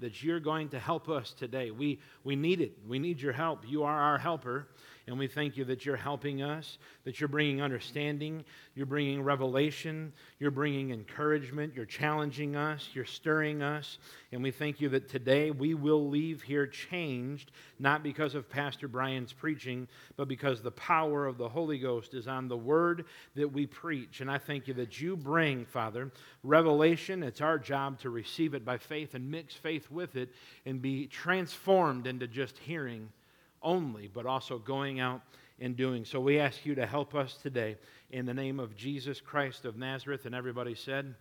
that you're going to help us today. We, we need it. We need your help. You are our helper. And we thank you that you're helping us, that you're bringing understanding, you're bringing revelation, you're bringing encouragement, you're challenging us, you're stirring us. And we thank you that today we will leave here changed, not because of Pastor Brian's preaching, but because the power of the Holy Ghost is on the word that we preach. And I thank you that you bring, Father, revelation. It's our job to receive it by faith and mix faith with it and be transformed into just hearing only, but also going out and doing. So we ask you to help us today in the name of Jesus Christ of Nazareth. And everybody said,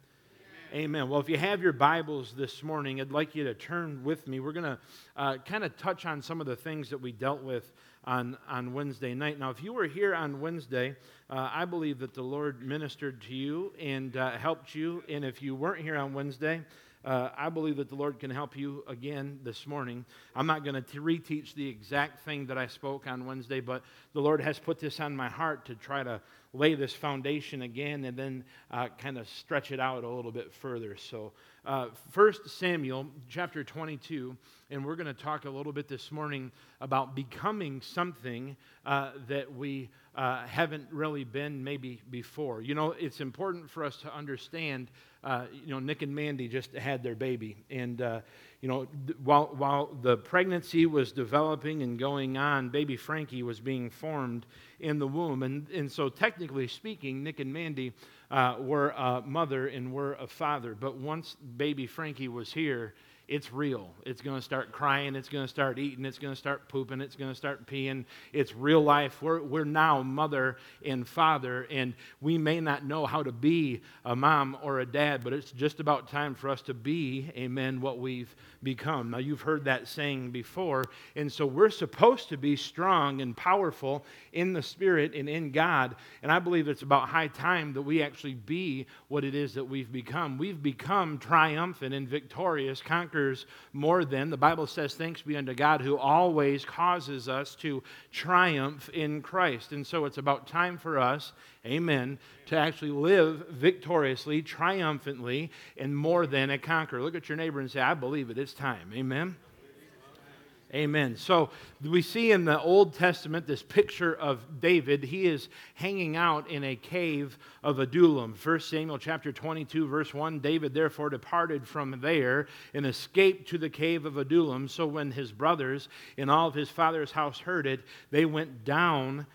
Amen. Amen. Well, if you have your Bibles this morning, I'd like you to turn with me. We're going to uh, kind of touch on some of the things that we dealt with on, on Wednesday night. Now, if you were here on Wednesday, uh, I believe that the Lord ministered to you and uh, helped you. And if you weren't here on Wednesday, uh, I believe that the Lord can help you again this morning. I'm not going to reteach the exact thing that I spoke on Wednesday, but the Lord has put this on my heart to try to lay this foundation again and then uh, kind of stretch it out a little bit further. So, uh, 1 Samuel chapter 22, and we're going to talk a little bit this morning about becoming something uh, that we uh, haven't really been maybe before. You know, it's important for us to understand uh, you know, Nick and Mandy just had their baby. And, uh, you know, while, while the pregnancy was developing and going on, baby Frankie was being formed in the womb. And, and so, technically speaking, Nick and Mandy uh, were a mother and were a father. But once baby Frankie was here, it's real. It's going to start crying. It's going to start eating. It's going to start pooping. It's going to start peeing. It's real life. We're, we're now mother and father, and we may not know how to be a mom or a dad, but it's just about time for us to be, amen, what we've become. Now, you've heard that saying before, and so we're supposed to be strong and powerful in the Spirit and in God, and I believe it's about high time that we actually be what it is that we've become. We've become triumphant and victorious, conquerors more than. The Bible says, Thanks be unto God who always causes us to triumph in Christ. And so it's about time for us amen, to actually live victoriously, triumphantly, and more than a conqueror. Look at your neighbor and say, I believe it. It's time. Amen. Amen. So we see in the Old Testament this picture of David. He is hanging out in a cave of Adullam. 1 Samuel chapter 22, verse 1 David therefore departed from there and escaped to the cave of Adullam. So when his brothers in all of his father's house heard it, they went down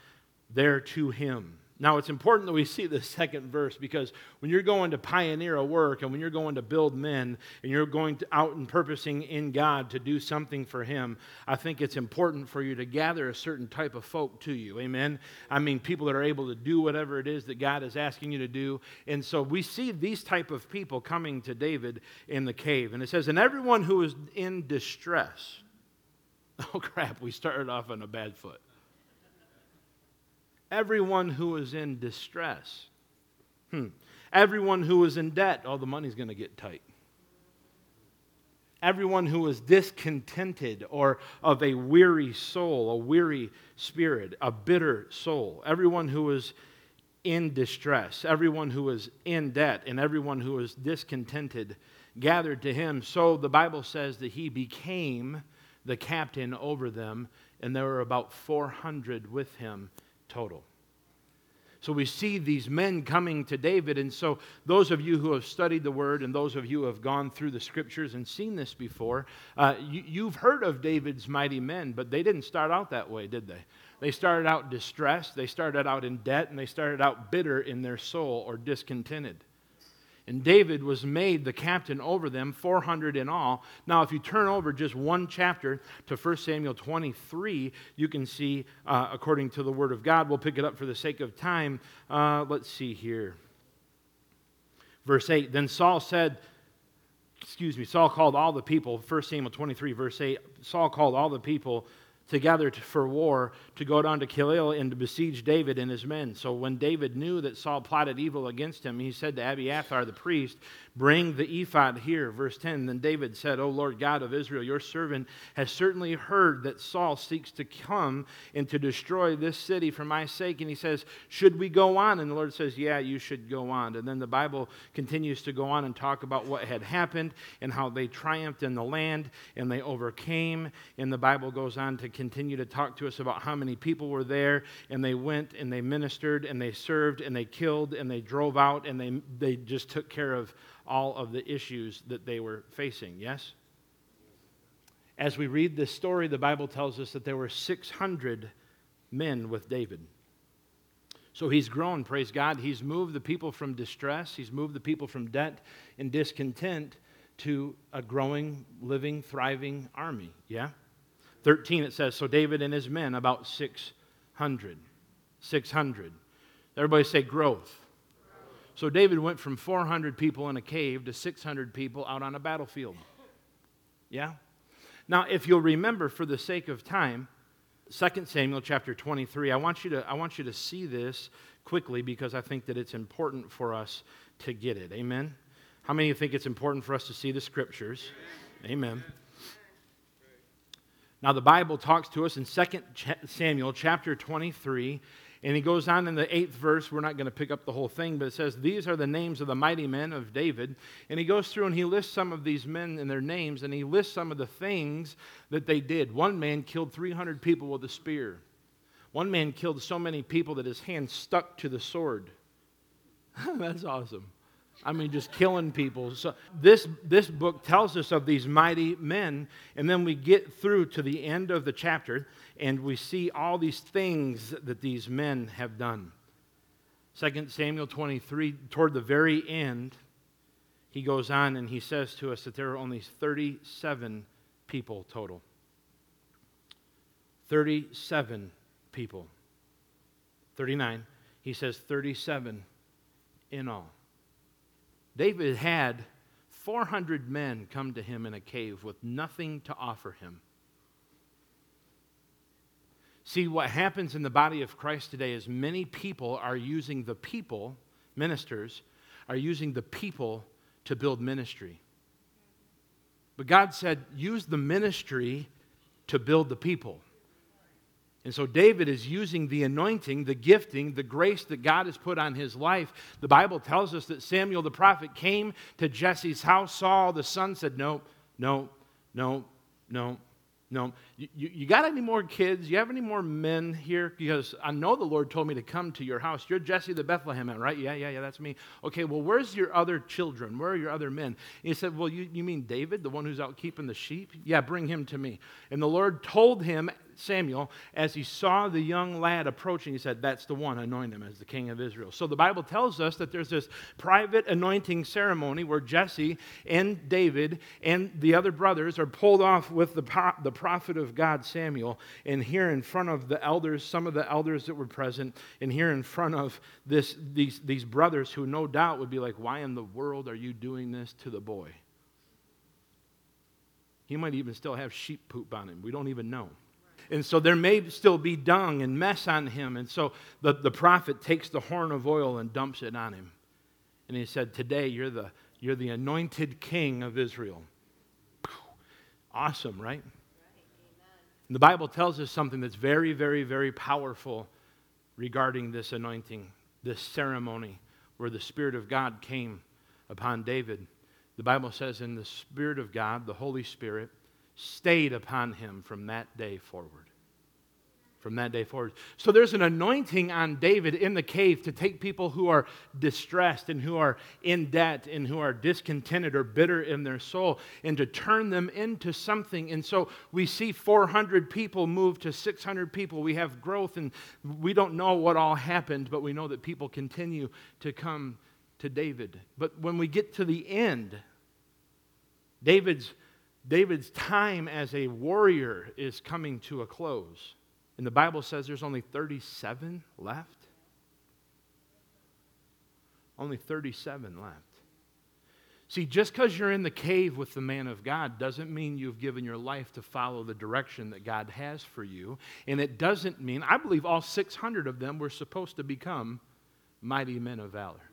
there to him. Now, it's important that we see the second verse because when you're going to pioneer a work and when you're going to build men and you're going out and purposing in God to do something for Him, I think it's important for you to gather a certain type of folk to you. Amen? I mean, people that are able to do whatever it is that God is asking you to do. And so we see these type of people coming to David in the cave. And it says, And everyone who is in distress. Oh, crap, we started off on a bad foot everyone who is in distress. Hmm. Everyone who is in debt, oh, the money's going to get tight. Everyone who is discontented or of a weary soul, a weary spirit, a bitter soul. Everyone who is in distress, everyone who is in debt, and everyone who is discontented gathered to him. So the Bible says that he became the captain over them, and there were about 400 with him total. So we see these men coming to David. And so, those of you who have studied the word and those of you who have gone through the scriptures and seen this before, uh, you, have heard of David's mighty men, but they didn't start out that way, did they? They started out distressed, they started out in debt, and they started out bitter in their soul or discontented. And David was made the captain over them, 400 in all. Now, if you turn over just one chapter to 1 Samuel 23, you can see, uh, according to the Word of God, we'll pick it up for the sake of time. Uh, let's see here. Verse 8 Then Saul said, excuse me, Saul called all the people, 1 Samuel 23, verse 8, Saul called all the people together to, for war to go down to Keilah and to besiege David and his men. So when David knew that Saul plotted evil against him, he said to Abiathar the priest, Bring the ephod here. Verse 10 Then David said, O Lord God of Israel, your servant has certainly heard that Saul seeks to come and to destroy this city for my sake. And he says, Should we go on? And the Lord says, Yeah, you should go on. And then the Bible continues to go on and talk about what had happened and how they triumphed in the land and they overcame. And the Bible goes on to continue to talk to us about how many people were there. And they went and they ministered and they served and they killed and they drove out and they, they just took care of all of the issues that they were facing. Yes? As we read this story, the Bible tells us that there were 600 men with David. So he's grown, praise God. He's moved the people from distress, he's moved the people from debt and discontent to a growing, living, thriving army. Yeah? 13 it says, So David and his men, about 600. 600. Everybody say growth. So David went from 400 people in a cave to 600 people out on a battlefield. Yeah? Now, if you'll remember for the sake of time, 2 Samuel chapter 23, I want you to, I want you to see this quickly because I think that it's important for us to get it. Amen? How many of you think it's important for us to see the scriptures? Amen. Now, the Bible talks to us in 2 Samuel chapter 23 and he goes on in the eighth verse. We're not going to pick up the whole thing, but it says, These are the names of the mighty men of David. And he goes through and he lists some of these men and their names, and he lists some of the things that they did. One man killed 300 people with a spear, one man killed so many people that his hand stuck to the sword. That's awesome. I mean, just killing people. So this, this book tells us of these mighty men, and then we get through to the end of the chapter, and we see all these things that these men have done. 2 Samuel 23, toward the very end, he goes on and he says to us that there are only 37 people total. 37 people. 39. He says 37 in all. David had 400 men come to him in a cave with nothing to offer him. See, what happens in the body of Christ today is many people are using the people, ministers, are using the people to build ministry. But God said, use the ministry to build the people. And so David is using the anointing, the gifting, the grace that God has put on his life. The Bible tells us that Samuel the prophet came to Jesse's house, saw the son, said, No, no, no, no, no. You, you, you, got any more kids? You have any more men here? Because I know the Lord told me to come to your house. You're Jesse the Bethlehem right? Yeah, yeah, yeah, that's me. Okay, well, where's your other children? Where are your other men? And he said, Well, you, you mean David, the one who's out keeping the sheep? Yeah, bring him to me. And the Lord told him Samuel, as he saw the young lad approaching, he said, That's the one, anoint him as the king of Israel. So the Bible tells us that there's this private anointing ceremony where Jesse and David and the other brothers are pulled off with the, the prophet of God, Samuel, and here in front of the elders, some of the elders that were present, and here in front of this, these, these brothers who no doubt would be like, Why in the world are you doing this to the boy? He might even still have sheep poop on him. We don't even know. And so there may still be dung and mess on him. And so the, the prophet takes the horn of oil and dumps it on him. And he said, Today you're the, you're the anointed king of Israel. Awesome, right? And the Bible tells us something that's very, very, very powerful regarding this anointing, this ceremony where the Spirit of God came upon David. The Bible says, in the Spirit of God, the Holy Spirit, stayed upon him from that day forward. From that day forward. So there's an anointing on David in the cave to take people who are distressed and who are in debt and who are discontented or bitter in their soul and to turn them into something. And so we see 400 people move to 600 people. We have growth and we don't know what all happened, but we know that people continue to come to David. But when we get to the end, David's David's time as a warrior is coming to a close. And the Bible says there's only 37 left. Only 37 left. See, just because you're in the cave with the man of God doesn't mean you've given your life to follow the direction that God has for you. And it doesn't mean, I believe all 600 of them were supposed to become mighty men of valor.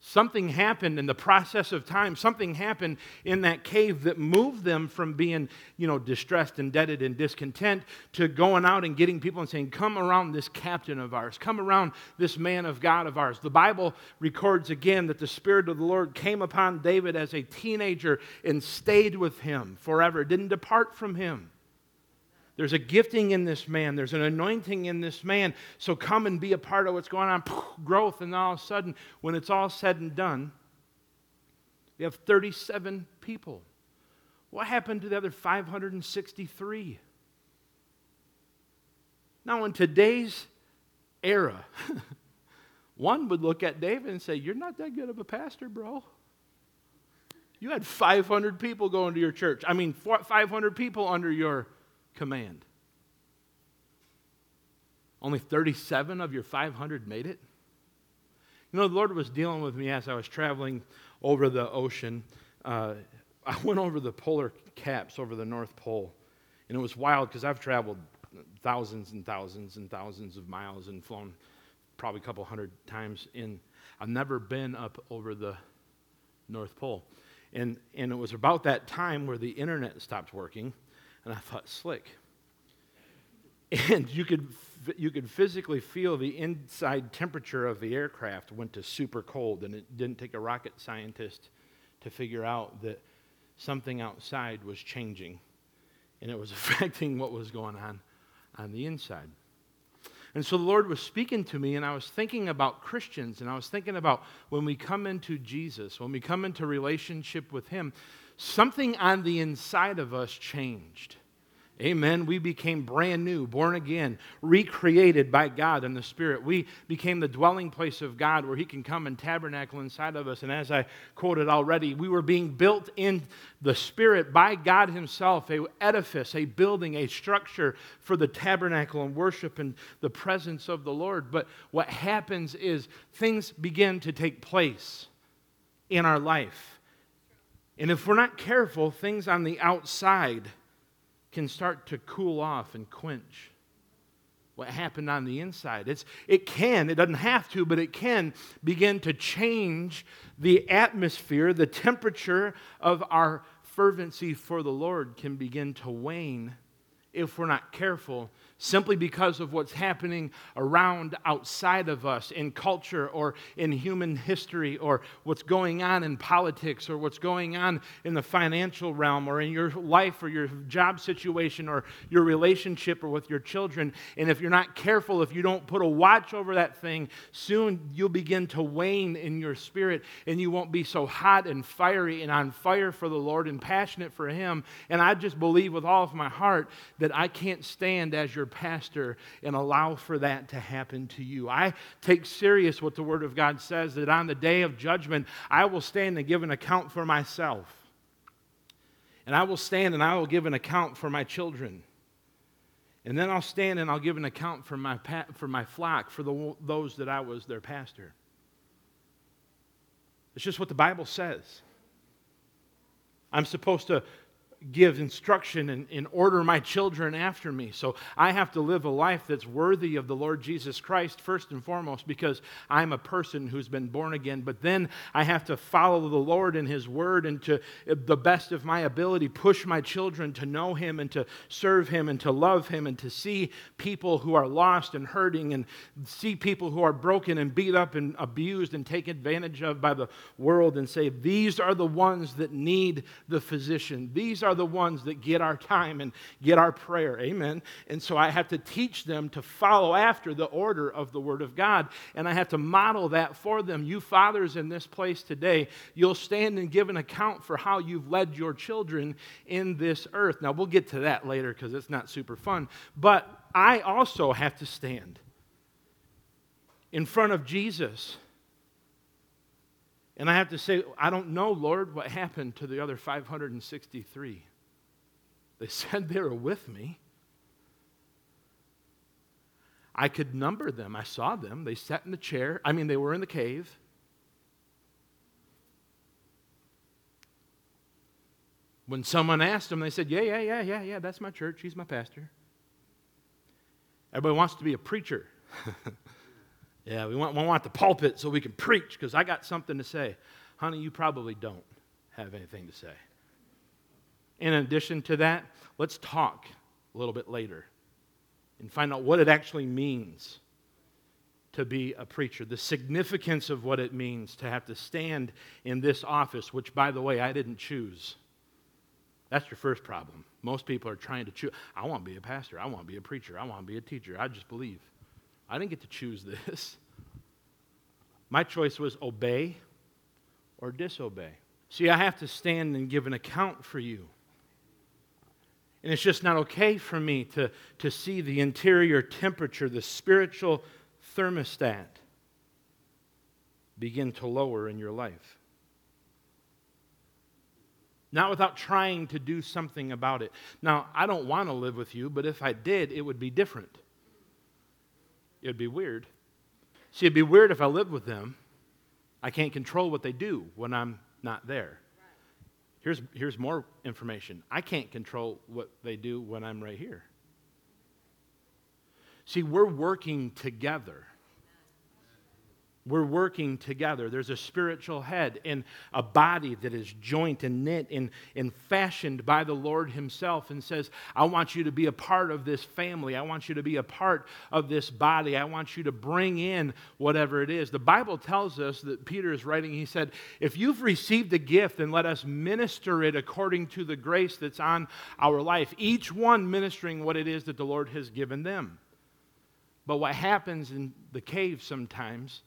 Something happened in the process of time. Something happened in that cave that moved them from being, you know, distressed, indebted, and discontent to going out and getting people and saying, Come around this captain of ours. Come around this man of God of ours. The Bible records again that the Spirit of the Lord came upon David as a teenager and stayed with him forever, didn't depart from him. There's a gifting in this man. There's an anointing in this man. So come and be a part of what's going on. Growth. And all of a sudden, when it's all said and done, we have 37 people. What happened to the other 563? Now, in today's era, one would look at David and say, You're not that good of a pastor, bro. You had 500 people going to your church. I mean, 500 people under your command. Only 37 of your 500 made it? You know, the Lord was dealing with me as I was traveling over the ocean. Uh, I went over the polar caps over the North Pole, and it was wild because I've traveled thousands and thousands and thousands of miles and flown probably a couple hundred times in. I've never been up over the North Pole. And, and it was about that time where the internet stopped working and I thought, slick. And you could, you could physically feel the inside temperature of the aircraft went to super cold, and it didn't take a rocket scientist to figure out that something outside was changing, and it was affecting what was going on on the inside. And so the Lord was speaking to me, and I was thinking about Christians, and I was thinking about when we come into Jesus, when we come into relationship with Him, something on the inside of us changed. Amen. We became brand new, born again, recreated by God in the Spirit. We became the dwelling place of God where He can come and tabernacle inside of us. And as I quoted already, we were being built in the Spirit by God Himself, a edifice, a building, a structure for the tabernacle and worship and the presence of the Lord. But what happens is things begin to take place in our life and if we're not careful, things on the outside can start to cool off and quench what happened on the inside. It's, it can, it doesn't have to, but it can begin to change the atmosphere, the temperature of our fervency for the Lord can begin to wane if we're not careful simply because of what's happening around outside of us in culture or in human history or what's going on in politics or what's going on in the financial realm or in your life or your job situation or your relationship or with your children. And if you're not careful, if you don't put a watch over that thing, soon you'll begin to wane in your spirit and you won't be so hot and fiery and on fire for the Lord and passionate for Him. And I just believe with all of my heart that I can't stand as your pastor and allow for that to happen to you. I take serious what the Word of God says that on the day of judgment, I will stand and give an account for myself. And I will stand and I will give an account for my children. And then I'll stand and I'll give an account for my, for my flock, for the, those that I was their pastor. It's just what the Bible says. I'm supposed to give instruction and, and, order my children after me. So I have to live a life that's worthy of the Lord Jesus Christ, first and foremost, because I'm a person who's been born again. But then I have to follow the Lord and His Word and to uh, the best of my ability push my children to know Him and to serve Him and to love Him and to see people who are lost and hurting and see people who are broken and beat up and abused and taken advantage of by the world and say, These are the ones that need the physician. These are are the ones that get our time and get our prayer. Amen. And so I have to teach them to follow after the order of the Word of God. And I have to model that for them. You fathers in this place today, you'll stand and give an account for how you've led your children in this earth. Now, we'll get to that later because it's not super fun. But I also have to stand in front of Jesus and I have to say, I don't know, Lord, what happened to the other 563. They said they were with me. I could number them. I saw them. They sat in the chair. I mean, they were in the cave. When someone asked them, they said, Yeah, yeah, yeah, yeah, yeah, that's my church. He's my pastor. Everybody wants to be a preacher. yeah, we want, we want the pulpit so we can preach because I got something to say. Honey, you probably don't have anything to say. In addition to that, let's talk a little bit later and find out what it actually means to be a preacher, the significance of what it means to have to stand in this office, which, by the way, I didn't choose. That's your first problem. Most people are trying to choose. I want to be a pastor. I want to be a preacher. I want to be a teacher. I just believe. I didn't get to choose this. My choice was obey or disobey. See, I have to stand and give an account for you. And it's just not okay for me to, to see the interior temperature, the spiritual thermostat begin to lower in your life. Not without trying to do something about it. Now, I don't want to live with you, but if I did, it would be different. It would be weird. See, it'd be weird if I lived with them. I can't control what they do when I'm not there. Here's, here's more information I can't control what they do when I'm right here. See, we're working together. We're working together. There's a spiritual head and a body that is joint and knit and, and fashioned by the Lord Himself and says, I want you to be a part of this family. I want you to be a part of this body. I want you to bring in whatever it is. The Bible tells us that Peter is writing, he said, If you've received a gift, then let us minister it according to the grace that's on our life, each one ministering what it is that the Lord has given them. But what happens in the cave sometimes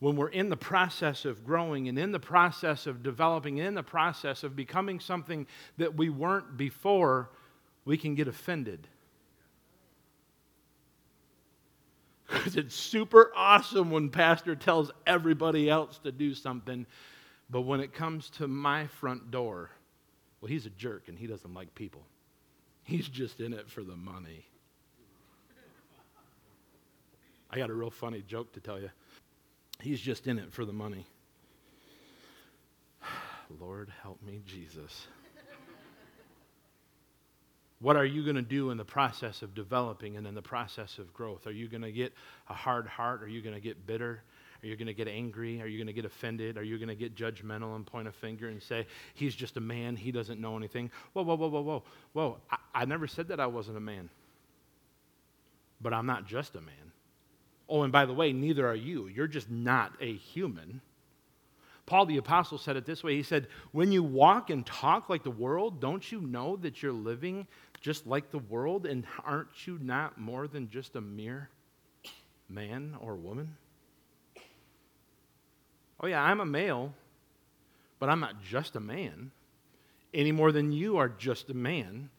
when we're in the process of growing and in the process of developing, and in the process of becoming something that we weren't before, we can get offended. Because it's super awesome when pastor tells everybody else to do something, but when it comes to my front door, well, he's a jerk and he doesn't like people. He's just in it for the money. I got a real funny joke to tell you. He's just in it for the money. Lord, help me, Jesus. what are you going to do in the process of developing and in the process of growth? Are you going to get a hard heart? Are you going to get bitter? Are you going to get angry? Are you going to get offended? Are you going to get judgmental and point a finger and say, he's just a man, he doesn't know anything? Whoa, whoa, whoa, whoa, whoa. Whoa, I, I never said that I wasn't a man. But I'm not just a man. Oh, and by the way, neither are you. You're just not a human. Paul the Apostle said it this way He said, When you walk and talk like the world, don't you know that you're living just like the world? And aren't you not more than just a mere man or woman? Oh, yeah, I'm a male, but I'm not just a man any more than you are just a man.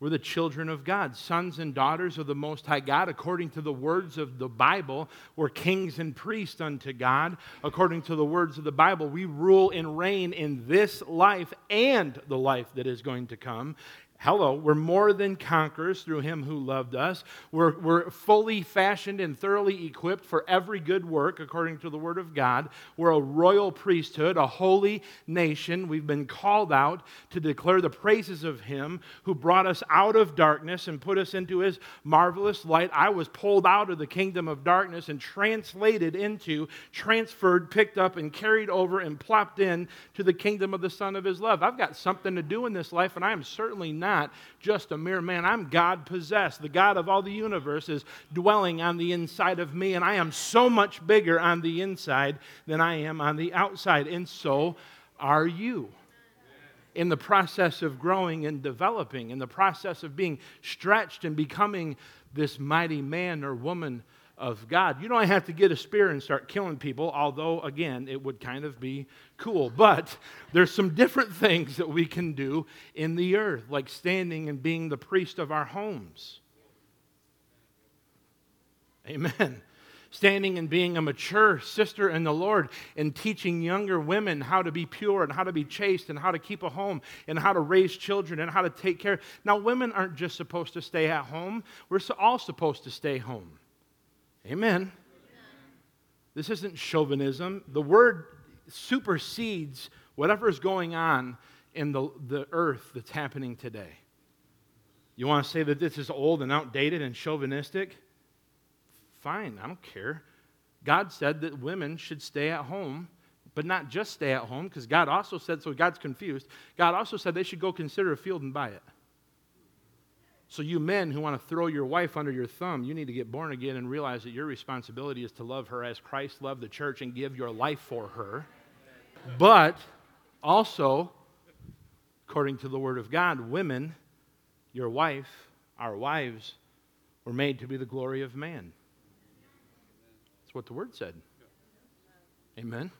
We're the children of God, sons and daughters of the Most High God, according to the words of the Bible. We're kings and priests unto God, according to the words of the Bible. We rule and reign in this life and the life that is going to come. Hello, we're more than conquerors through him who loved us. We're, we're fully fashioned and thoroughly equipped for every good work according to the word of God. We're a royal priesthood, a holy nation. We've been called out to declare the praises of him who brought us out of darkness and put us into his marvelous light. I was pulled out of the kingdom of darkness and translated into, transferred, picked up, and carried over and plopped in to the kingdom of the Son of his love. I've got something to do in this life, and I am certainly not not just a mere man. I'm God possessed. The God of all the universe is dwelling on the inside of me, and I am so much bigger on the inside than I am on the outside. And so are you. In the process of growing and developing, in the process of being stretched and becoming this mighty man or woman of God. You don't have to get a spear and start killing people, although, again, it would kind of be cool. But there's some different things that we can do in the earth, like standing and being the priest of our homes. Amen. Standing and being a mature sister in the Lord and teaching younger women how to be pure and how to be chaste and how to keep a home and how to raise children and how to take care. Now, women aren't just supposed to stay at home, we're all supposed to stay home. Amen. This isn't chauvinism. The word supersedes whatever is going on in the, the earth that's happening today. You want to say that this is old and outdated and chauvinistic? Fine, I don't care. God said that women should stay at home, but not just stay at home, because God also said, so God's confused. God also said they should go consider a field and buy it. So, you men who want to throw your wife under your thumb, you need to get born again and realize that your responsibility is to love her as Christ loved the church and give your life for her. But also, according to the Word of God, women, your wife, our wives, were made to be the glory of man. That's what the Word said. Amen.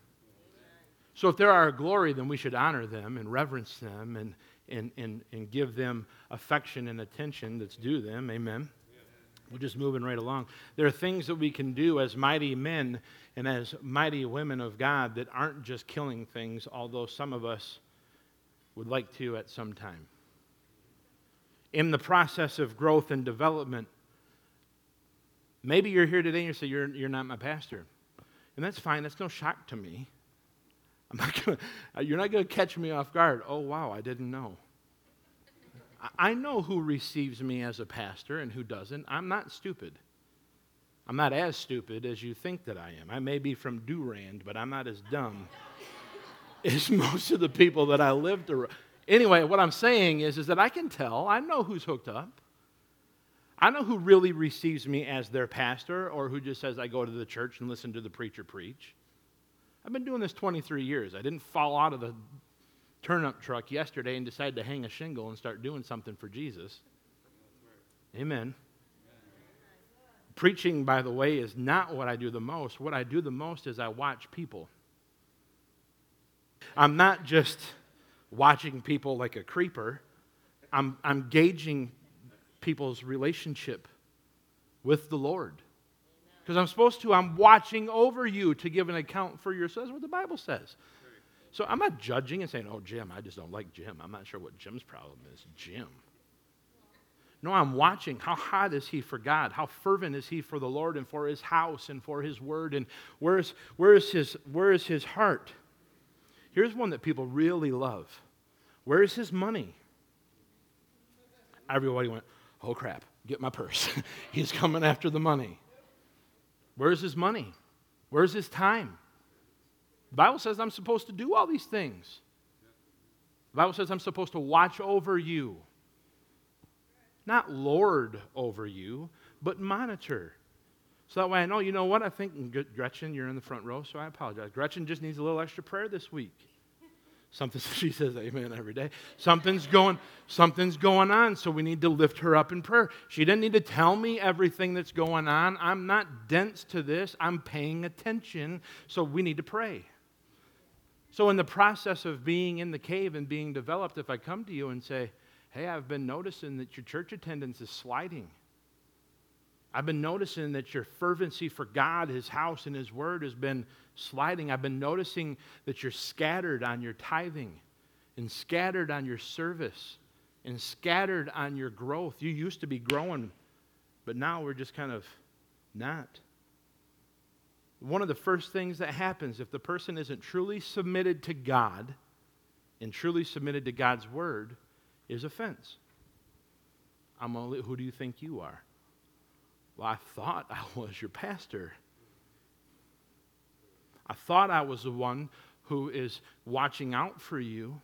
So, if they're our glory, then we should honor them and reverence them and and, and, and give them affection and attention that's due them. Amen. We're just moving right along. There are things that we can do as mighty men and as mighty women of God that aren't just killing things, although some of us would like to at some time. In the process of growth and development, maybe you're here today and you say, You're, you're not my pastor. And that's fine, that's no shock to me. I'm not gonna, uh, you're not going to catch me off guard. Oh, wow, I didn't know. I know who receives me as a pastor and who doesn't. I'm not stupid. I'm not as stupid as you think that I am. I may be from Durand, but I'm not as dumb as most of the people that I live around. Anyway, what I'm saying is, is that I can tell. I know who's hooked up. I know who really receives me as their pastor or who just says I go to the church and listen to the preacher preach. I've been doing this 23 years. I didn't fall out of the turnip truck yesterday and decide to hang a shingle and start doing something for Jesus. Amen. Preaching, by the way, is not what I do the most. What I do the most is I watch people. I'm not just watching people like a creeper, I'm, I'm gauging people's relationship with the Lord because I'm supposed to. I'm watching over you to give an account for yourself. That's what the Bible says. So I'm not judging and saying, oh, Jim, I just don't like Jim. I'm not sure what Jim's problem is. Jim. No, I'm watching. How hot is he for God? How fervent is he for the Lord and for his house and for his word? And where is, where is, his, where is his heart? Here's one that people really love. Where is his money? Everybody went, oh crap, get my purse. He's coming after the money. Where's his money? Where's his time? The Bible says I'm supposed to do all these things. The Bible says I'm supposed to watch over you. Not lord over you, but monitor. So that way I know, you know what? I think, Gretchen, you're in the front row, so I apologize. Gretchen just needs a little extra prayer this week. Something she says amen every day. Something's going something's going on, so we need to lift her up in prayer. She didn't need to tell me everything that's going on. I'm not dense to this. I'm paying attention, so we need to pray. So in the process of being in the cave and being developed, if I come to you and say, "Hey, I've been noticing that your church attendance is sliding." I've been noticing that your fervency for God, His house, and His word has been sliding. I've been noticing that you're scattered on your tithing and scattered on your service and scattered on your growth. You used to be growing, but now we're just kind of not. One of the first things that happens if the person isn't truly submitted to God and truly submitted to God's word is offense. I'm only, who do you think you are? Well, I thought I was your pastor. I thought I was the one who is watching out for you.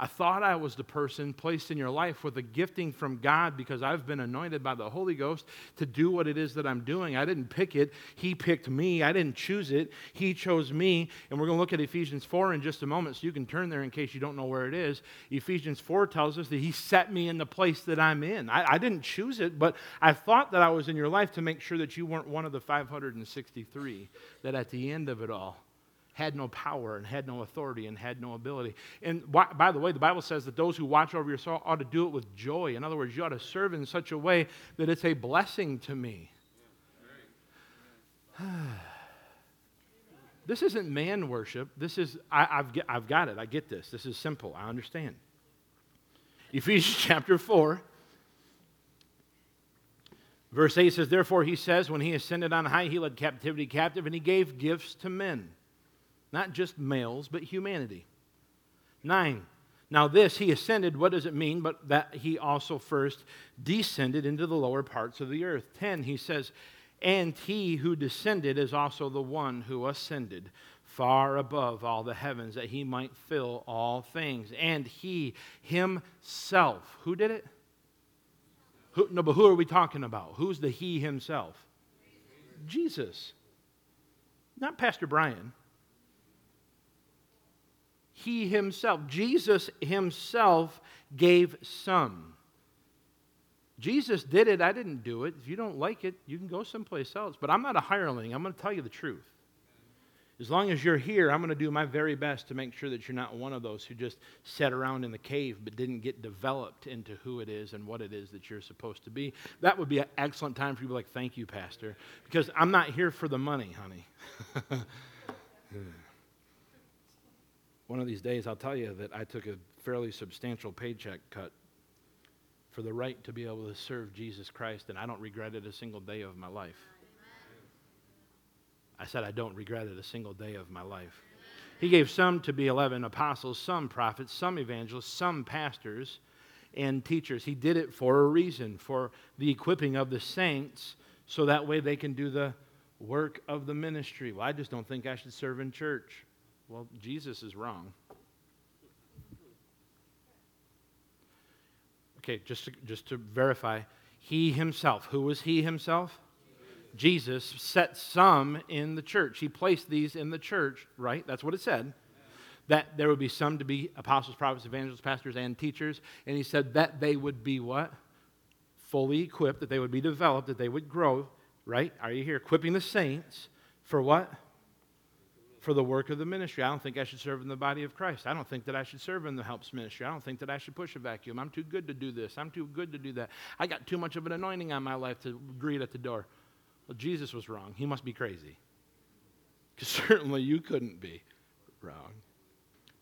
I thought I was the person placed in your life with a gifting from God because I've been anointed by the Holy Ghost to do what it is that I'm doing. I didn't pick it, He picked me. I didn't choose it, He chose me. And we're going to look at Ephesians 4 in just a moment, so you can turn there in case you don't know where it is. Ephesians 4 tells us that He set me in the place that I'm in. I, I didn't choose it, but I thought that I was in your life to make sure that you weren't one of the 563, that at the end of it all, had no power and had no authority and had no ability. And by the way, the Bible says that those who watch over your soul ought to do it with joy. In other words, you ought to serve in such a way that it's a blessing to me. this isn't man worship. This is, I, have I've got it. I get this. This is simple. I understand. Ephesians chapter 4. Verse 8 says, Therefore, he says, when he ascended on high, he led captivity captive, and he gave gifts to men not just males, but humanity. 9. Now, this, he ascended, what does it mean? But that he also first descended into the lower parts of the earth. 10, he says, And he who descended is also the one who ascended far above all the heavens, that he might fill all things. And he himself, who did it? Who, no, but who are we talking about? Who's the he himself? Jesus. Not Pastor Brian he himself, Jesus himself gave some. Jesus did it. I didn't do it. If you don't like it, you can go someplace else. But I'm not a hireling. I'm going to tell you the truth. As long as you're here, I'm going to do my very best to make sure that you're not one of those who just sat around in the cave but didn't get developed into who it is and what it is that you're supposed to be. That would be an excellent time for you to be like, thank you, Pastor, because I'm not here for the money, honey. One of these days, I'll tell you that I took a fairly substantial paycheck cut for the right to be able to serve Jesus Christ, and I don't regret it a single day of my life. I said, I don't regret it a single day of my life. He gave some to be 11 apostles, some prophets, some evangelists, some pastors, and teachers. He did it for a reason, for the equipping of the saints, so that way they can do the work of the ministry. Well, I just don't think I should serve in church. Well, Jesus is wrong. Okay, just to, just to verify, he himself, who was he himself? Jesus set some in the church. He placed these in the church, right? That's what it said. That there would be some to be apostles, prophets, evangelists, pastors, and teachers. And he said that they would be what? Fully equipped, that they would be developed, that they would grow, right? Are you here? Equipping the saints for what? For the work of the ministry. I don't think I should serve in the body of Christ. I don't think that I should serve in the helps ministry. I don't think that I should push a vacuum. I'm too good to do this. I'm too good to do that. I got too much of an anointing on my life to greet at the door. Well, Jesus was wrong. He must be crazy. Because certainly you couldn't be wrong.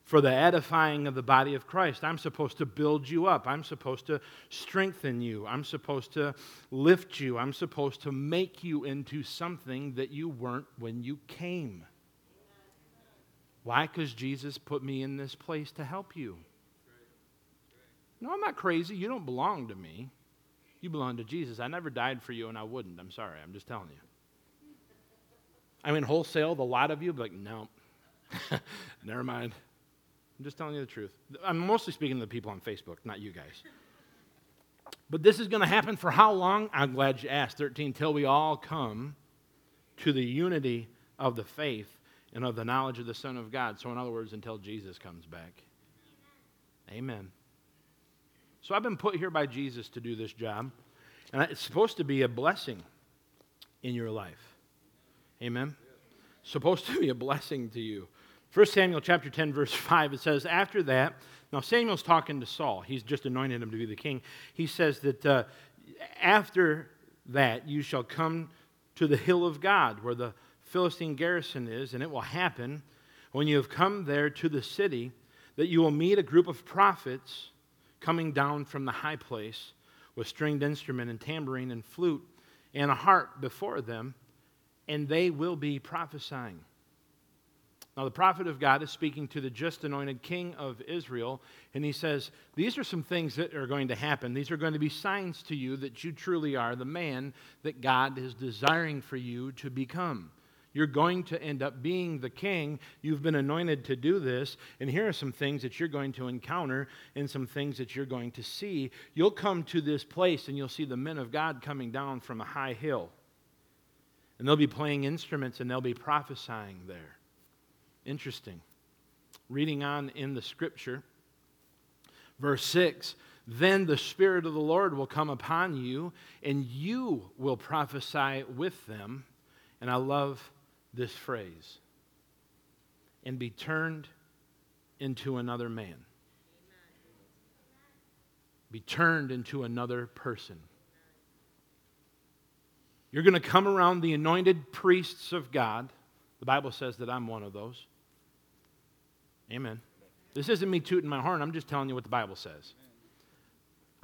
For the edifying of the body of Christ, I'm supposed to build you up. I'm supposed to strengthen you. I'm supposed to lift you. I'm supposed to make you into something that you weren't when you came. Why? Because Jesus put me in this place to help you. No, I'm not crazy. You don't belong to me. You belong to Jesus. I never died for you, and I wouldn't. I'm sorry. I'm just telling you. I mean, wholesale, the lot of you, be like, no, never mind. I'm just telling you the truth. I'm mostly speaking to the people on Facebook, not you guys. But this is going to happen for how long? I'm glad you asked. 13, till we all come to the unity of the faith and of the knowledge of the Son of God. So, in other words, until Jesus comes back. Amen. So, I've been put here by Jesus to do this job, and it's supposed to be a blessing in your life. Amen. Supposed to be a blessing to you. 1 Samuel chapter 10, verse 5, it says, After that, now Samuel's talking to Saul. He's just anointed him to be the king. He says that uh, after that, you shall come to the hill of God, where the Philistine garrison is, and it will happen when you have come there to the city that you will meet a group of prophets coming down from the high place with stringed instrument and tambourine and flute and a harp before them, and they will be prophesying. Now, the prophet of God is speaking to the just anointed king of Israel, and he says, These are some things that are going to happen. These are going to be signs to you that you truly are the man that God is desiring for you to become. You're going to end up being the king. You've been anointed to do this. And here are some things that you're going to encounter and some things that you're going to see. You'll come to this place and you'll see the men of God coming down from a high hill. And they'll be playing instruments and they'll be prophesying there. Interesting. Reading on in the scripture, verse 6 Then the Spirit of the Lord will come upon you, and you will prophesy with them. And I love this phrase and be turned into another man. Be turned into another person. You're going to come around the anointed priests of God. The Bible says that I'm one of those. Amen. This isn't me tooting my horn, I'm just telling you what the Bible says.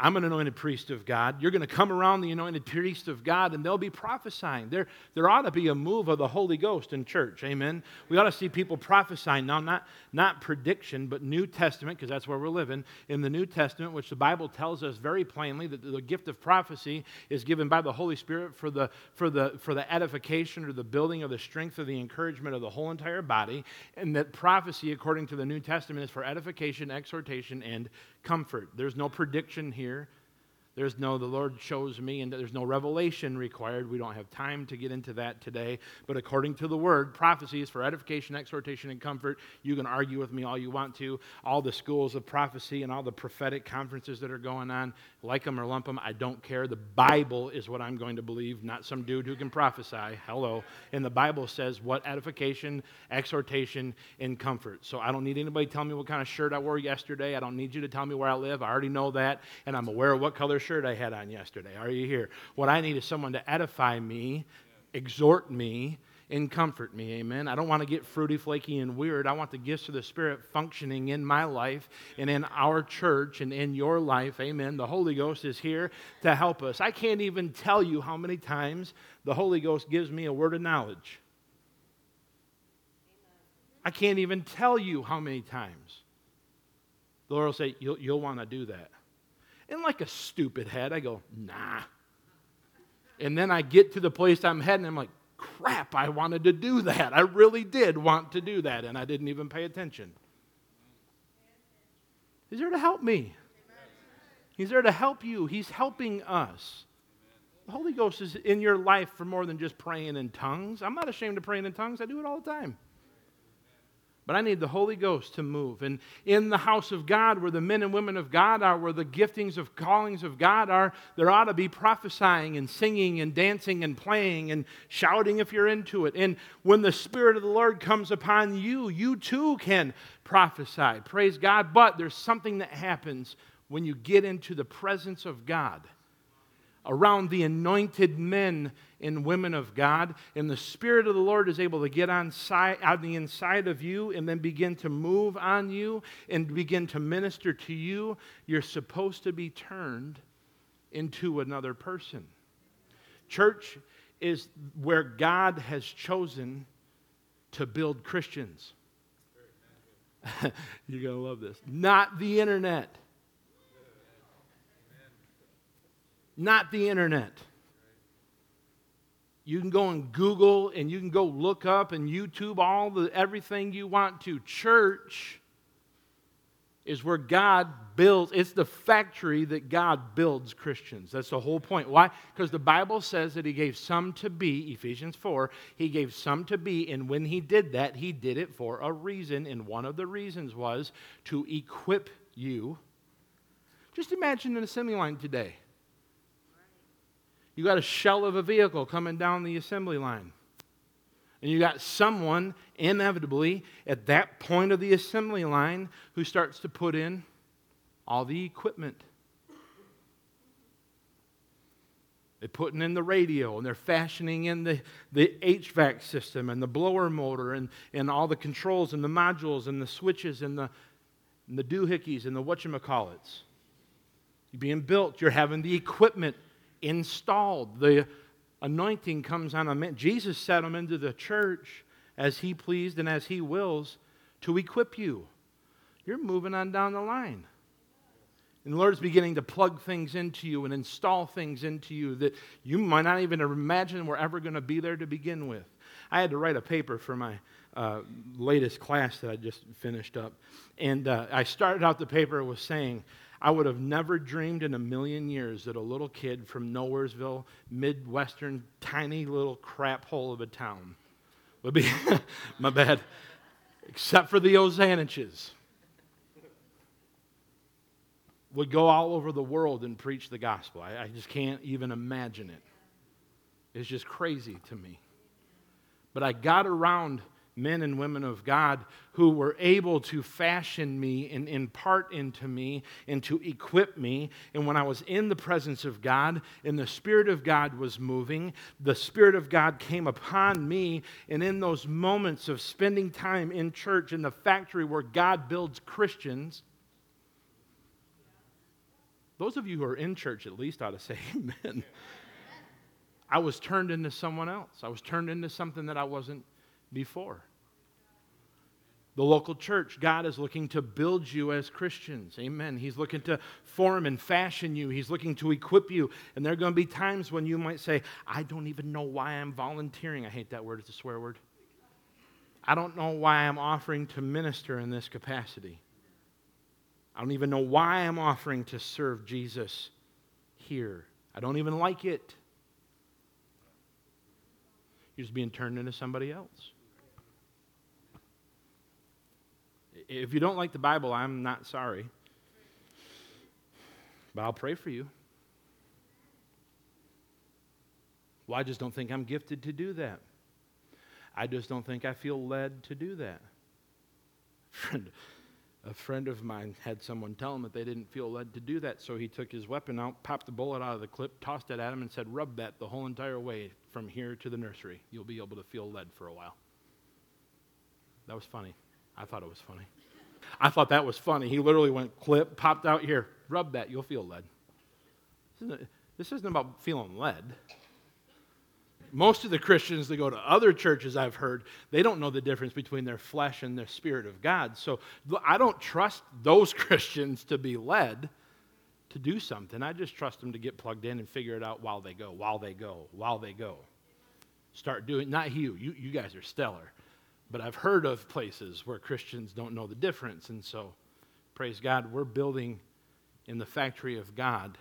I'm an anointed priest of God. You're going to come around the anointed priest of God and they'll be prophesying. There, there ought to be a move of the Holy Ghost in church. Amen. We ought to see people prophesying. Now, not, not prediction, but New Testament, because that's where we're living. In the New Testament, which the Bible tells us very plainly that the gift of prophecy is given by the Holy Spirit for the, for the, for the edification or the building of the strength or the encouragement of the whole entire body. And that prophecy, according to the New Testament, is for edification, exhortation, and comfort. There's no prediction here here there's no, the Lord shows me, and there's no revelation required. We don't have time to get into that today. But according to the word, prophecy is for edification, exhortation, and comfort. You can argue with me all you want to. All the schools of prophecy and all the prophetic conferences that are going on, like them or lump them, I don't care. The Bible is what I'm going to believe, not some dude who can prophesy. Hello. And the Bible says what edification, exhortation, and comfort. So I don't need anybody to tell me what kind of shirt I wore yesterday. I don't need you to tell me where I live. I already know that, and I'm aware of what color shirt I had on yesterday. Are you here? What I need is someone to edify me, exhort me, and comfort me. Amen. I don't want to get fruity, flaky, and weird. I want the gifts of the Spirit functioning in my life and in our church and in your life. Amen. The Holy Ghost is here to help us. I can't even tell you how many times the Holy Ghost gives me a word of knowledge. I can't even tell you how many times. The Lord will say, You'll, you'll want to do that. And like a stupid head, I go, nah. And then I get to the place I'm heading, I'm like, crap, I wanted to do that. I really did want to do that, and I didn't even pay attention. He's there to help me. He's there to help you. He's helping us. The Holy Ghost is in your life for more than just praying in tongues. I'm not ashamed of praying in tongues, I do it all the time. But I need the Holy Ghost to move. And in the house of God, where the men and women of God are, where the giftings of callings of God are, there ought to be prophesying and singing and dancing and playing and shouting if you're into it. And when the Spirit of the Lord comes upon you, you too can prophesy. Praise God. But there's something that happens when you get into the presence of God around the anointed men and women of God, and the Spirit of the Lord is able to get on, on the inside of you and then begin to move on you and begin to minister to you, you're supposed to be turned into another person. Church is where God has chosen to build Christians. You're going to love this. Not the internet. Not the internet. You can go and Google and you can go look up and YouTube all the everything you want to. Church is where God builds, it's the factory that God builds Christians. That's the whole point. Why? Because the Bible says that He gave some to be, Ephesians 4, He gave some to be, and when He did that, He did it for a reason, and one of the reasons was to equip you. Just imagine an assembly line today. You got a shell of a vehicle coming down the assembly line. And you got someone, inevitably, at that point of the assembly line who starts to put in all the equipment. They're putting in the radio and they're fashioning in the, the HVAC system and the blower motor and, and all the controls and the modules and the switches and the, and the doohickeys and the whatchamacallits. You're being built, you're having the equipment installed. The anointing comes on a man. Jesus set him into the church as he pleased and as he wills to equip you. You're moving on down the line. And the Lord's beginning to plug things into you and install things into you that you might not even imagine were ever going to be there to begin with. I had to write a paper for my uh, latest class that I just finished up. And uh, I started out the paper with saying, I would have never dreamed in a million years that a little kid from Nowheresville, Midwestern, tiny little crap hole of a town would be, my bad, except for the Ozaniches, would go all over the world and preach the gospel. I, I just can't even imagine it. It's just crazy to me. But I got around men and women of God who were able to fashion me and impart into me and to equip me. And when I was in the presence of God and the Spirit of God was moving, the Spirit of God came upon me. And in those moments of spending time in church in the factory where God builds Christians, Those of you who are in church at least ought to say amen. I was turned into someone else. I was turned into something that I wasn't before. The local church, God is looking to build you as Christians. Amen. He's looking to form and fashion you. He's looking to equip you. And there are going to be times when you might say, I don't even know why I'm volunteering. I hate that word, it's a swear word. I don't know why I'm offering to minister in this capacity. I don't even know why I'm offering to serve Jesus here. I don't even like it. You're just being turned into somebody else. If you don't like the Bible, I'm not sorry. But I'll pray for you. Well, I just don't think I'm gifted to do that. I just don't think I feel led to do that. Friend, a friend of mine had someone tell him that they didn't feel led to do that, so he took his weapon out, popped the bullet out of the clip, tossed it at him, and said, Rub that the whole entire way from here to the nursery. You'll be able to feel led for a while. That was funny. I thought it was funny. I thought that was funny. He literally went clip, popped out here, rub that, you'll feel led. This isn't, this isn't about feeling led. Most of the Christians that go to other churches, I've heard, they don't know the difference between their flesh and their spirit of God. So I don't trust those Christians to be led to do something. I just trust them to get plugged in and figure it out while they go, while they go, while they go. Start doing, not you, you, you guys are stellar. But I've heard of places where Christians don't know the difference. And so, praise God, we're building in the factory of God.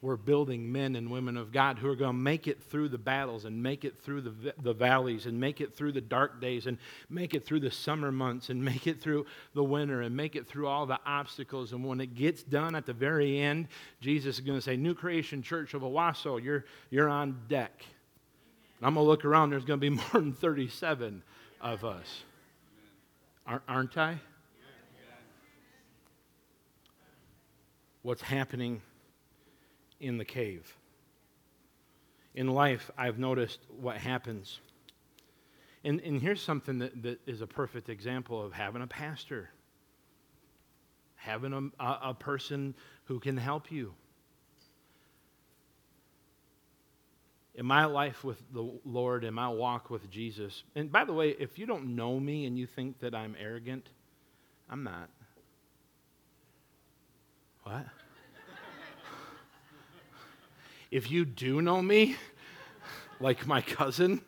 We're building men and women of God who are going to make it through the battles and make it through the, the valleys and make it through the dark days and make it through the summer months and make it through the winter and make it through all the obstacles. And when it gets done at the very end, Jesus is going to say, New Creation Church of Owasso, you're, you're on deck. And I'm going to look around, there's going to be more than 37 of us. Aren't I? What's happening in the cave? In life, I've noticed what happens. And, and here's something that, that is a perfect example of having a pastor, having a, a, a person who can help you. In my life with the Lord, in my walk with Jesus, and by the way, if you don't know me and you think that I'm arrogant, I'm not. What? if you do know me, like my cousin,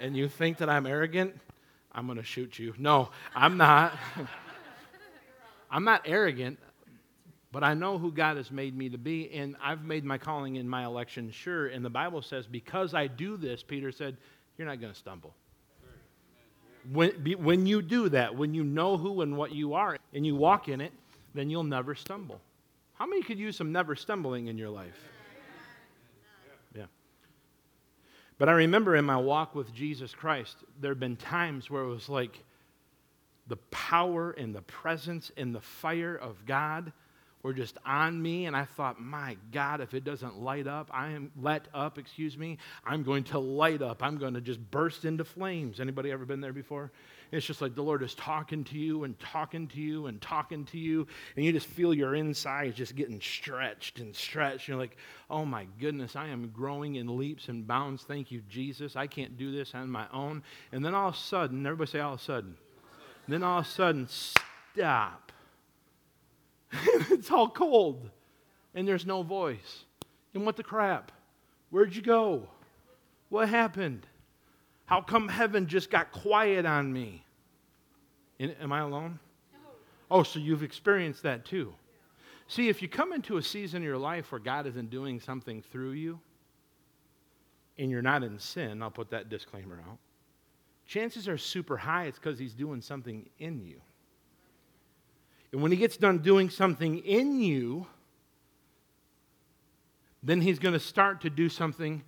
and you think that I'm arrogant, I'm going to shoot you. No, I'm not. I'm not arrogant. But I know who God has made me to be, and I've made my calling in my election sure. And the Bible says, because I do this, Peter said, you're not going to stumble. When, when you do that, when you know who and what you are, and you walk in it, then you'll never stumble. How many could use some never stumbling in your life? Yeah. But I remember in my walk with Jesus Christ, there have been times where it was like the power and the presence and the fire of God were just on me and i thought my god if it doesn't light up i am let up excuse me i'm going to light up. I'm going to just burst into flames. Anybody ever been there before? It's just like the lord is talking to you and talking to you and talking to you and you just feel your insides just getting stretched and stretched. You're like oh my goodness i am growing in leaps and bounds. Thank you jesus. I can't do this on my own. And then all of a sudden everybody say all of a sudden. Then all of a sudden stop it's all cold and there's no voice. And what the crap? Where'd you go? What happened? How come heaven just got quiet on me? am I alone? Oh, so you've experienced that too. See, if you come into a season in your life where God isn't doing something through you, and you're not in sin, I'll put that disclaimer out, chances are super high it's because He's doing something in you. And when he gets done doing something in you, then he's going to start to do something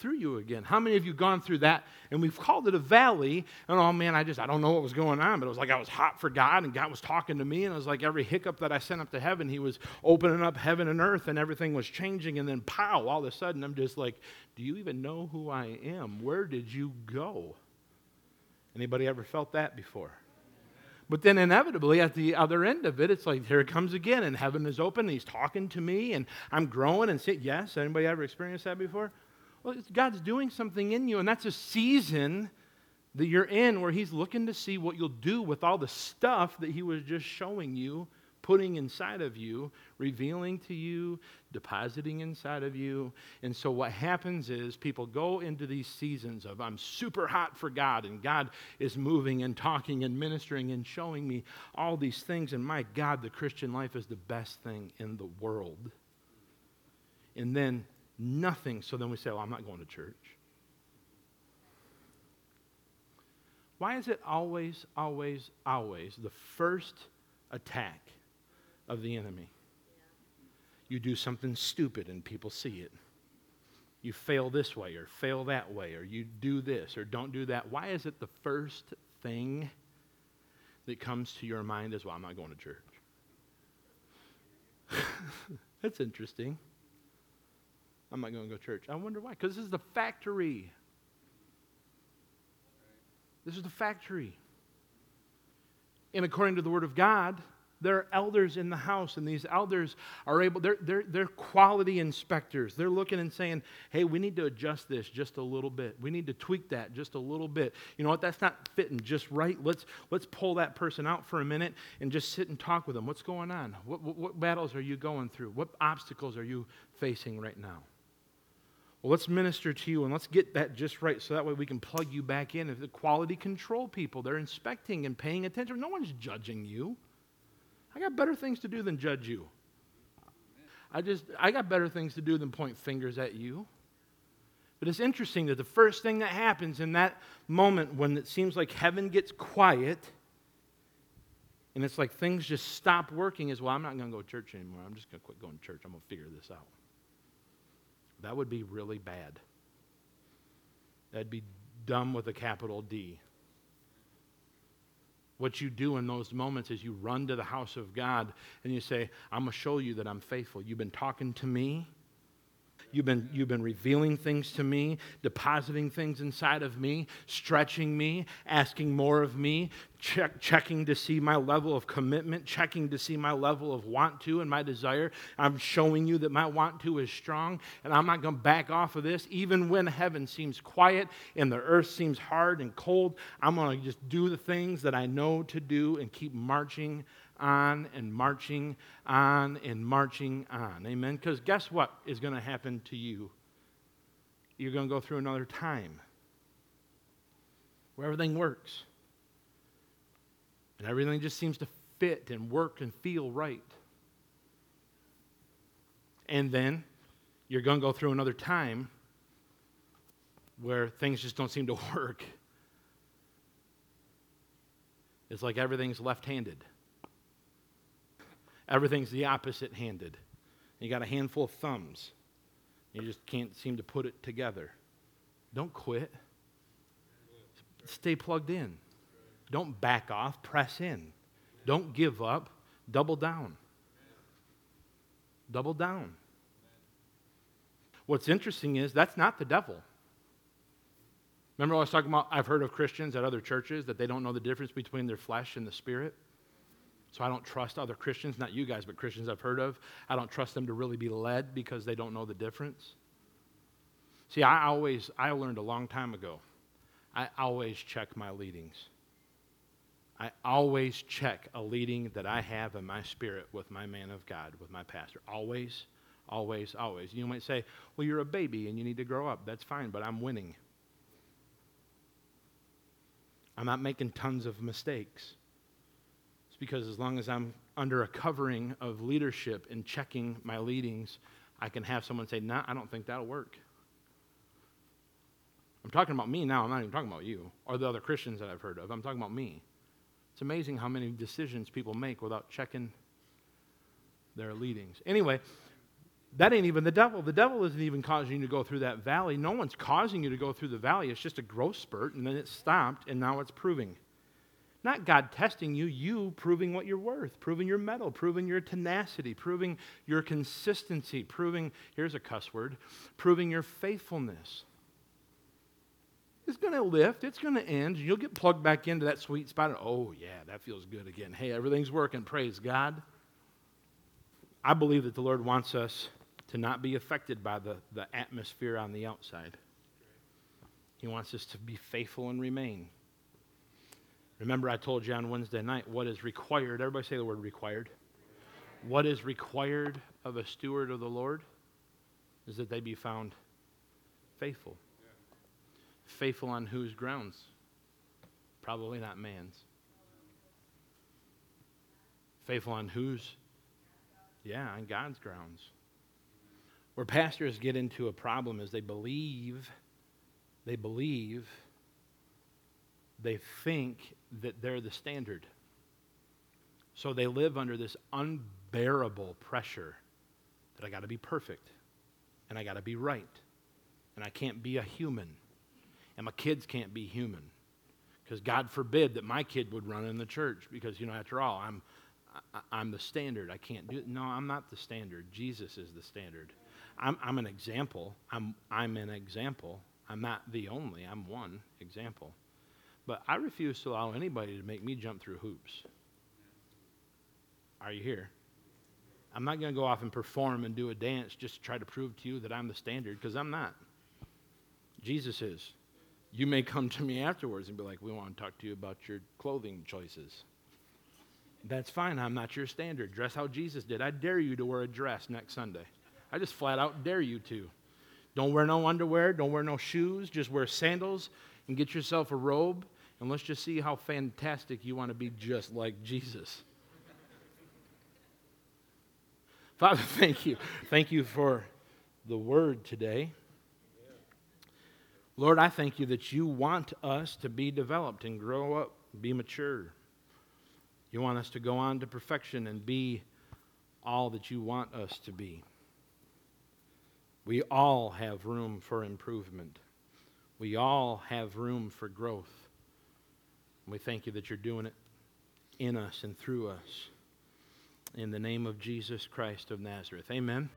through you again. How many of you gone through that? And we've called it a valley. And oh man, I just I don't know what was going on, but it was like I was hot for God, and God was talking to me, and it was like every hiccup that I sent up to heaven, He was opening up heaven and earth, and everything was changing. And then pow! All of a sudden, I'm just like, Do you even know who I am? Where did you go? Anybody ever felt that before? But then inevitably at the other end of it, it's like here it comes again, and heaven is open, and he's talking to me, and I'm growing and saying, Yes, anybody ever experienced that before? Well, God's doing something in you, and that's a season that you're in where he's looking to see what you'll do with all the stuff that he was just showing you putting inside of you, revealing to you, depositing inside of you. And so what happens is people go into these seasons of I'm super hot for God, and God is moving and talking and ministering and showing me all these things. And my God, the Christian life is the best thing in the world. And then nothing. So then we say, Well, I'm not going to church. Why is it always, always, always the first attack of the enemy. You do something stupid and people see it. You fail this way or fail that way, or you do this or don't do that. Why is it the first thing that comes to your mind is, well, I'm not going to church? That's interesting. I'm not going to go to church. I wonder why. Because this is the factory. This is the factory. And according to the Word of God, there are elders in the house, and these elders are able, they're, they're, they're quality inspectors. They're looking and saying, hey, we need to adjust this just a little bit. We need to tweak that just a little bit. You know what? That's not fitting just right. Let's, let's pull that person out for a minute and just sit and talk with them. What's going on? What, what, what battles are you going through? What obstacles are you facing right now? Well, let's minister to you and let's get that just right so that way we can plug you back in. If the quality control people, they're inspecting and paying attention. No one's judging you. I got better things to do than judge you. I just, I got better things to do than point fingers at you. But it's interesting that the first thing that happens in that moment when it seems like heaven gets quiet and it's like things just stop working is, well, I'm not going to go to church anymore. I'm just going to quit going to church. I'm going to figure this out. That would be really bad. That'd be dumb with a capital D. What you do in those moments is you run to the house of God and you say, I'm going to show you that I'm faithful. You've been talking to me. You've been, you've been revealing things to me, depositing things inside of me, stretching me, asking more of me, check, checking to see my level of commitment, checking to see my level of want to and my desire. I'm showing you that my want to is strong, and I'm not going to back off of this. Even when heaven seems quiet and the earth seems hard and cold, I'm going to just do the things that I know to do and keep marching on and marching on and marching on. Amen? Because guess what is going to happen to you? You're going to go through another time where everything works and everything just seems to fit and work and feel right. And then you're going to go through another time where things just don't seem to work. It's like everything's left handed. Everything's the opposite handed. You got a handful of thumbs. You just can't seem to put it together. Don't quit. Stay plugged in. Don't back off, press in. Don't give up, double down. Double down. What's interesting is that's not the devil. Remember, I was talking about I've heard of Christians at other churches that they don't know the difference between their flesh and the spirit. So I don't trust other Christians, not you guys, but Christians I've heard of. I don't trust them to really be led because they don't know the difference. See, I always, I learned a long time ago, I always check my leadings. I always check a leading that I have in my spirit with my man of God, with my pastor. Always, always, always. You might say, well, you're a baby and you need to grow up. That's fine, but I'm winning. I'm not making tons of mistakes because as long as I'm under a covering of leadership and checking my leadings, I can have someone say, nah, I don't think that'll work. I'm talking about me now. I'm not even talking about you or the other Christians that I've heard of. I'm talking about me. It's amazing how many decisions people make without checking their leadings. Anyway, that ain't even the devil. The devil isn't even causing you to go through that valley. No one's causing you to go through the valley. It's just a growth spurt, and then it stopped, and now it's proving. Not God testing you, you proving what you're worth, proving your mettle, proving your tenacity, proving your consistency, proving, here's a cuss word, proving your faithfulness. It's going to lift, it's going to end, and you'll get plugged back into that sweet spot. And, oh, yeah, that feels good again. Hey, everything's working. Praise God. I believe that the Lord wants us to not be affected by the, the atmosphere on the outside. He wants us to be faithful and remain. Remember, I told you on Wednesday night what is required. Everybody say the word required. What is required of a steward of the Lord is that they be found faithful. Faithful on whose grounds? Probably not man's. Faithful on whose? Yeah, on God's grounds. Where pastors get into a problem is they believe, they believe, they think that they're the standard. So they live under this unbearable pressure that I got to be perfect and I got to be right and I can't be a human and my kids can't be human because God forbid that my kid would run in the church because you know after all I'm I, am the standard. I can't do it. No, I'm not the standard. Jesus is the standard. I'm, I'm an example. I'm, I'm an example. I'm not the only. I'm one example. But I refuse to allow anybody to make me jump through hoops. Are you here? I'm not going to go off and perform and do a dance just to try to prove to you that I'm the standard because I'm not. Jesus is. You may come to me afterwards and be like, we want to talk to you about your clothing choices. That's fine. I'm not your standard. Dress how Jesus did. I dare you to wear a dress next Sunday. I just flat out dare you to. Don't wear no underwear. Don't wear no shoes. Just wear sandals and get yourself a robe. And let's just see how fantastic you want to be just like Jesus. Father, thank you. Thank you for the word today. Lord, I thank you that you want us to be developed and grow up, be mature. You want us to go on to perfection and be all that you want us to be. We all have room for improvement. We all have room for growth. We thank you that you're doing it in us and through us. In the name of Jesus Christ of Nazareth. Amen.